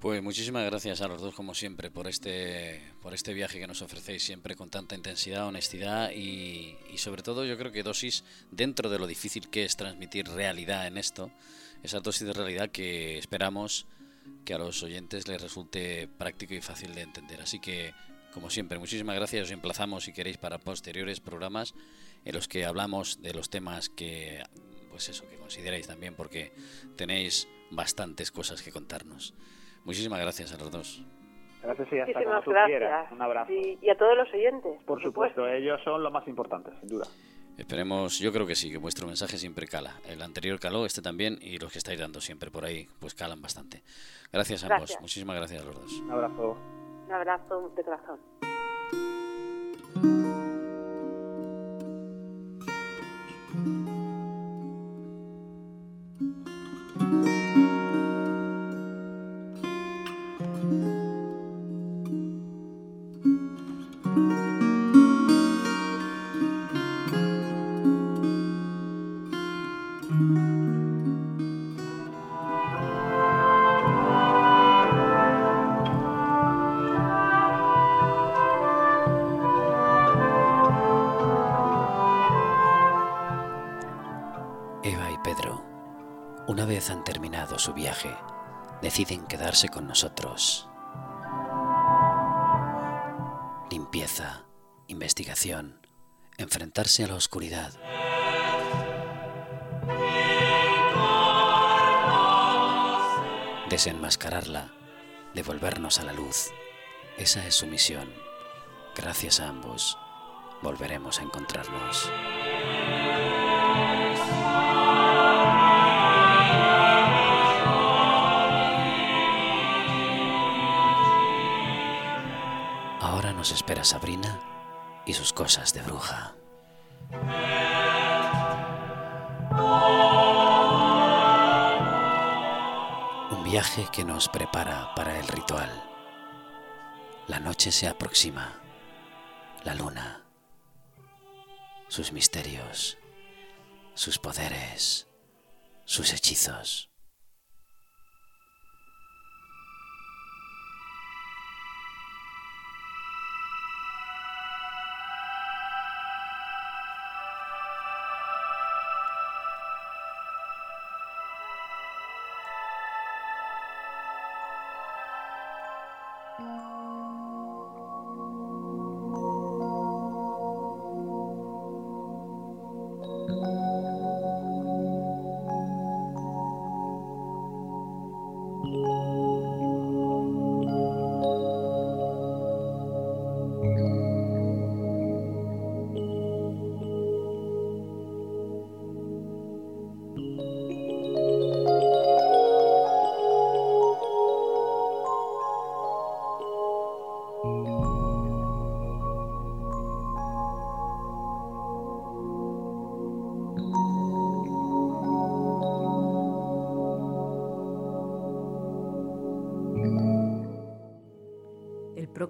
Pues muchísimas gracias a los dos como siempre por este por este viaje que nos ofrecéis siempre con tanta intensidad, honestidad y, y, sobre todo yo creo que dosis dentro de lo difícil que es transmitir realidad en esto, esa dosis de realidad que esperamos que a los oyentes les resulte práctico y fácil de entender. Así que como siempre muchísimas gracias, os emplazamos si queréis para posteriores programas en los que hablamos de los temas que pues eso que consideráis también porque tenéis bastantes cosas que contarnos. Muchísimas gracias a los dos. Gracias y hasta Muchísimas gracias. Un abrazo. Y, y a todos los oyentes. Por supuesto, ellos son los más importantes, sin duda. Esperemos, yo creo que sí, que vuestro mensaje siempre cala. El anterior caló, este también, y los que estáis dando siempre por ahí, pues calan bastante. Gracias a ambos, Gracias. muchísimas gracias a los dos. Un abrazo. Un abrazo de corazón. Deciden quedarse con nosotros. Limpieza, investigación, enfrentarse a la oscuridad. Desenmascararla, devolvernos a la luz. Esa es su misión. Gracias a ambos, volveremos a encontrarnos. Nos espera Sabrina y sus cosas de bruja. Un viaje que nos prepara para el ritual. La noche se aproxima. La luna. Sus misterios. Sus poderes. Sus hechizos.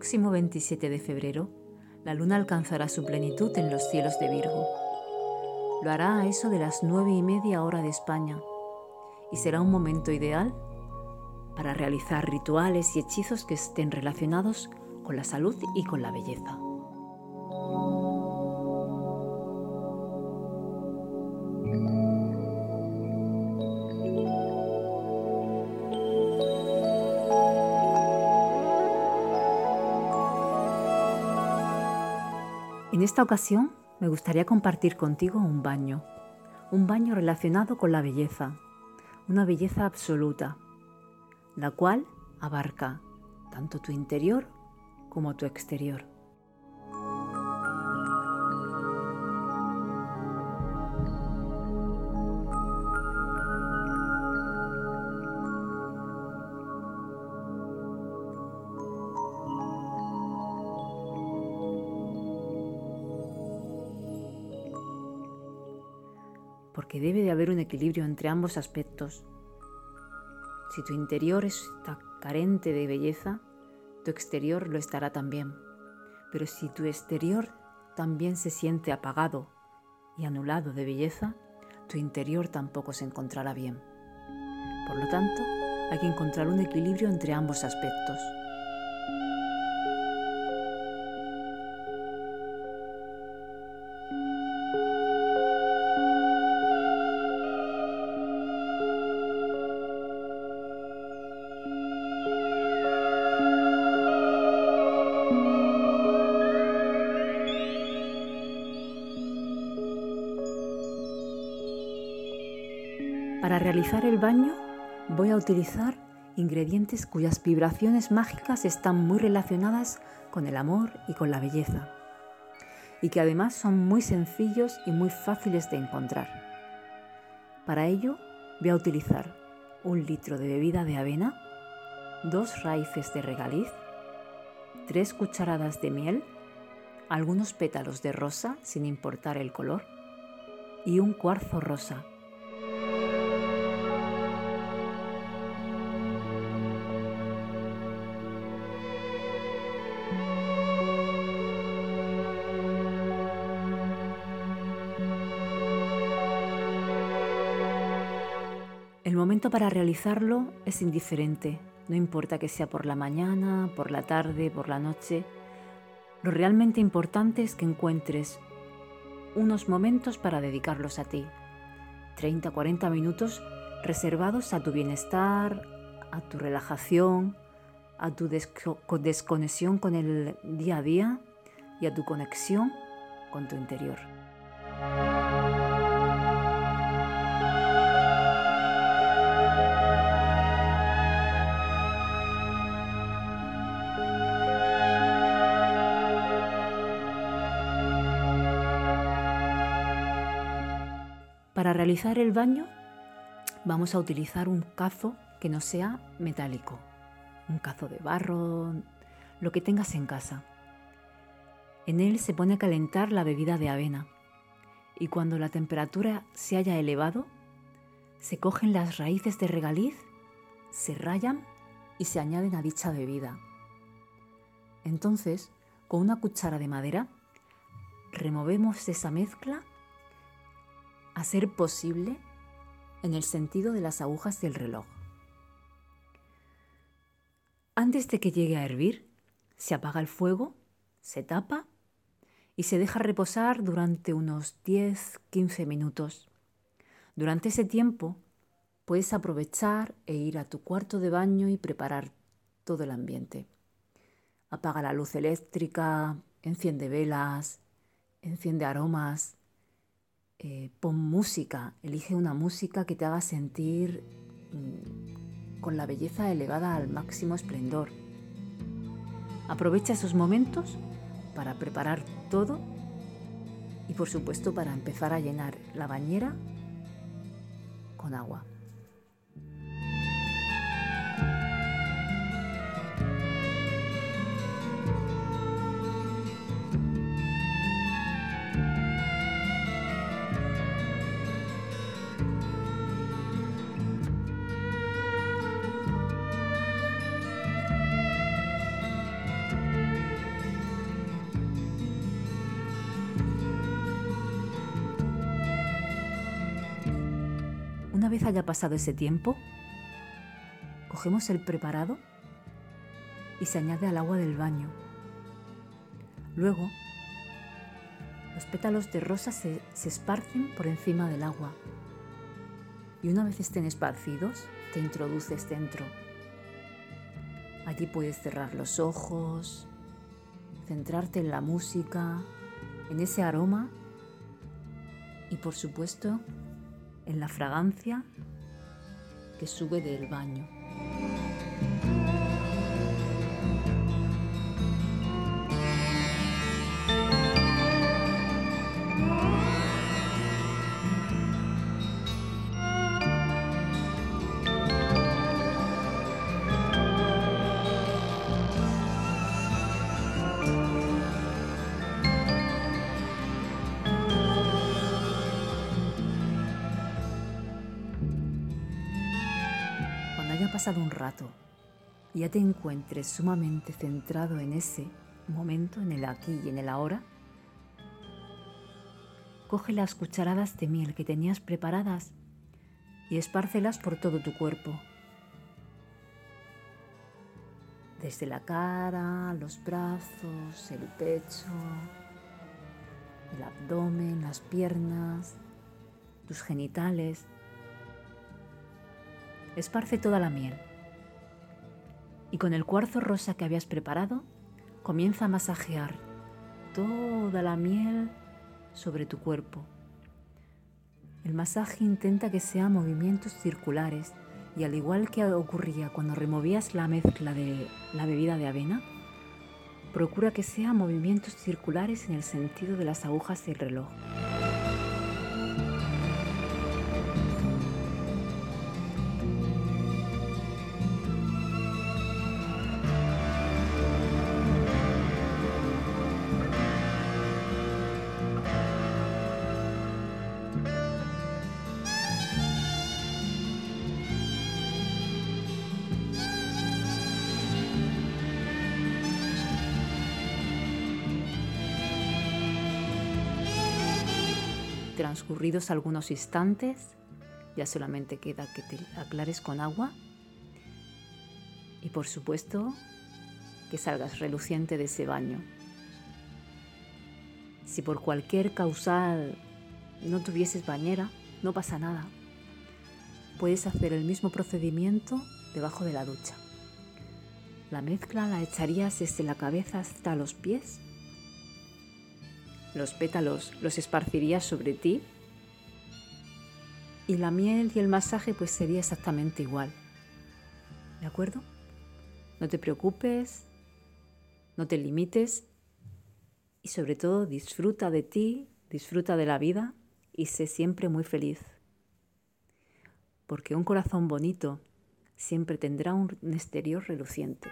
Próximo 27 de febrero, la luna alcanzará su plenitud en los cielos de Virgo. Lo hará a eso de las nueve y media hora de España y será un momento ideal para realizar rituales y hechizos que estén relacionados con la salud y con la belleza. En esta ocasión me gustaría compartir contigo un baño, un baño relacionado con la belleza, una belleza absoluta, la cual abarca tanto tu interior como tu exterior. Debe de haber un equilibrio entre ambos aspectos. Si tu interior está carente de belleza, tu exterior lo estará también. Pero si tu exterior también se siente apagado y anulado de belleza, tu interior tampoco se encontrará bien. Por lo tanto, hay que encontrar un equilibrio entre ambos aspectos. Realizar el baño voy a utilizar ingredientes cuyas vibraciones mágicas están muy relacionadas con el amor y con la belleza y que además son muy sencillos y muy fáciles de encontrar. Para ello voy a utilizar un litro de bebida de avena, dos raíces de regaliz, tres cucharadas de miel, algunos pétalos de rosa sin importar el color y un cuarzo rosa para realizarlo es indiferente, no importa que sea por la mañana, por la tarde, por la noche. Lo realmente importante es que encuentres unos momentos para dedicarlos a ti. 30 40 minutos reservados a tu bienestar, a tu relajación, a tu desconexión con el día a día y a tu conexión con tu interior. Para realizar el baño vamos a utilizar un cazo que no sea metálico, un cazo de barro, lo que tengas en casa. En él se pone a calentar la bebida de avena y cuando la temperatura se haya elevado, se cogen las raíces de regaliz, se rayan y se añaden a dicha bebida. Entonces, con una cuchara de madera, removemos esa mezcla a ser posible en el sentido de las agujas del reloj. Antes de que llegue a hervir, se apaga el fuego, se tapa y se deja reposar durante unos 10-15 minutos. Durante ese tiempo puedes aprovechar e ir a tu cuarto de baño y preparar todo el ambiente. Apaga la luz eléctrica, enciende velas, enciende aromas, eh, pon música, elige una música que te haga sentir mm, con la belleza elevada al máximo esplendor. Aprovecha esos momentos para preparar todo y por supuesto para empezar a llenar la bañera con agua. Vez haya pasado ese tiempo, cogemos el preparado y se añade al agua del baño. Luego, los pétalos de rosa se, se esparcen por encima del agua y una vez estén esparcidos, te introduces dentro. Allí puedes cerrar los ojos, centrarte en la música, en ese aroma y por supuesto en la fragancia que sube del baño. Ya te encuentres sumamente centrado en ese momento, en el aquí y en el ahora, coge las cucharadas de miel que tenías preparadas y espárcelas por todo tu cuerpo. Desde la cara, los brazos, el pecho, el abdomen, las piernas, tus genitales, esparce toda la miel. Y con el cuarzo rosa que habías preparado, comienza a masajear toda la miel sobre tu cuerpo. El masaje intenta que sean movimientos circulares y al igual que ocurría cuando removías la mezcla de la bebida de avena, procura que sean movimientos circulares en el sentido de las agujas del reloj. Transcurridos algunos instantes, ya solamente queda que te aclares con agua y por supuesto que salgas reluciente de ese baño. Si por cualquier causal no tuvieses bañera, no pasa nada. Puedes hacer el mismo procedimiento debajo de la ducha. La mezcla la echarías desde la cabeza hasta los pies los pétalos los esparcirías sobre ti y la miel y el masaje pues sería exactamente igual. ¿De acuerdo? No te preocupes, no te limites y sobre todo disfruta de ti, disfruta de la vida y sé siempre muy feliz. Porque un corazón bonito siempre tendrá un exterior reluciente.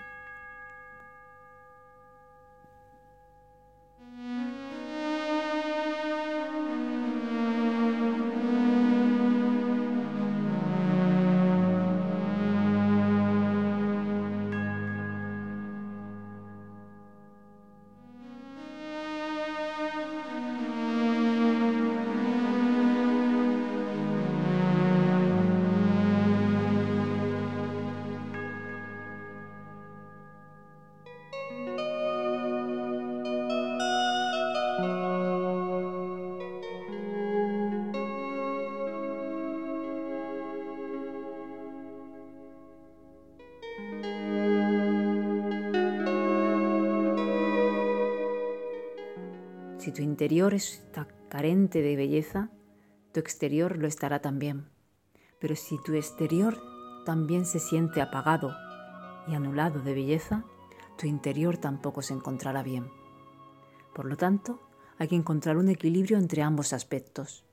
Tu interior está carente de belleza, tu exterior lo estará también. Pero si tu exterior también se siente apagado y anulado de belleza, tu interior tampoco se encontrará bien. Por lo tanto, hay que encontrar un equilibrio entre ambos aspectos.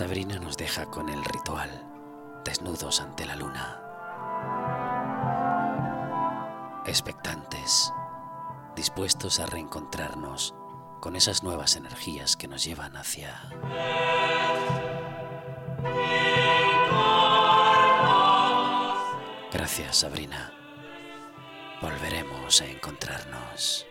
Sabrina nos deja con el ritual, desnudos ante la luna, expectantes, dispuestos a reencontrarnos con esas nuevas energías que nos llevan hacia... Gracias, Sabrina. Volveremos a encontrarnos.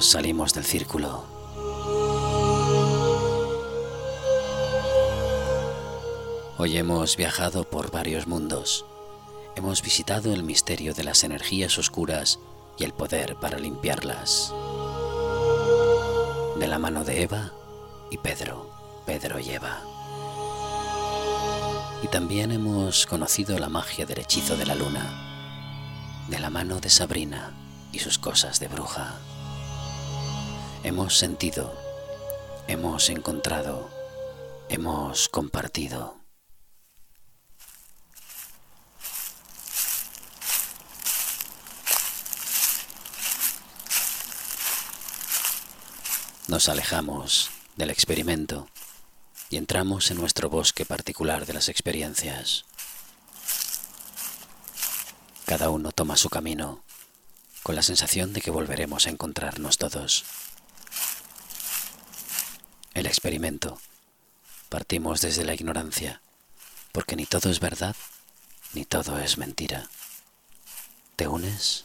Salimos del círculo. Hoy hemos viajado por varios mundos. Hemos visitado el misterio de las energías oscuras y el poder para limpiarlas. De la mano de Eva y Pedro, Pedro y Eva. Y también hemos conocido la magia del hechizo de la luna, de la mano de Sabrina y sus cosas de bruja. Hemos sentido, hemos encontrado, hemos compartido. Nos alejamos del experimento y entramos en nuestro bosque particular de las experiencias. Cada uno toma su camino con la sensación de que volveremos a encontrarnos todos el experimento. Partimos desde la ignorancia, porque ni todo es verdad, ni todo es mentira. ¿Te unes?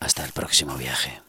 Hasta el próximo viaje.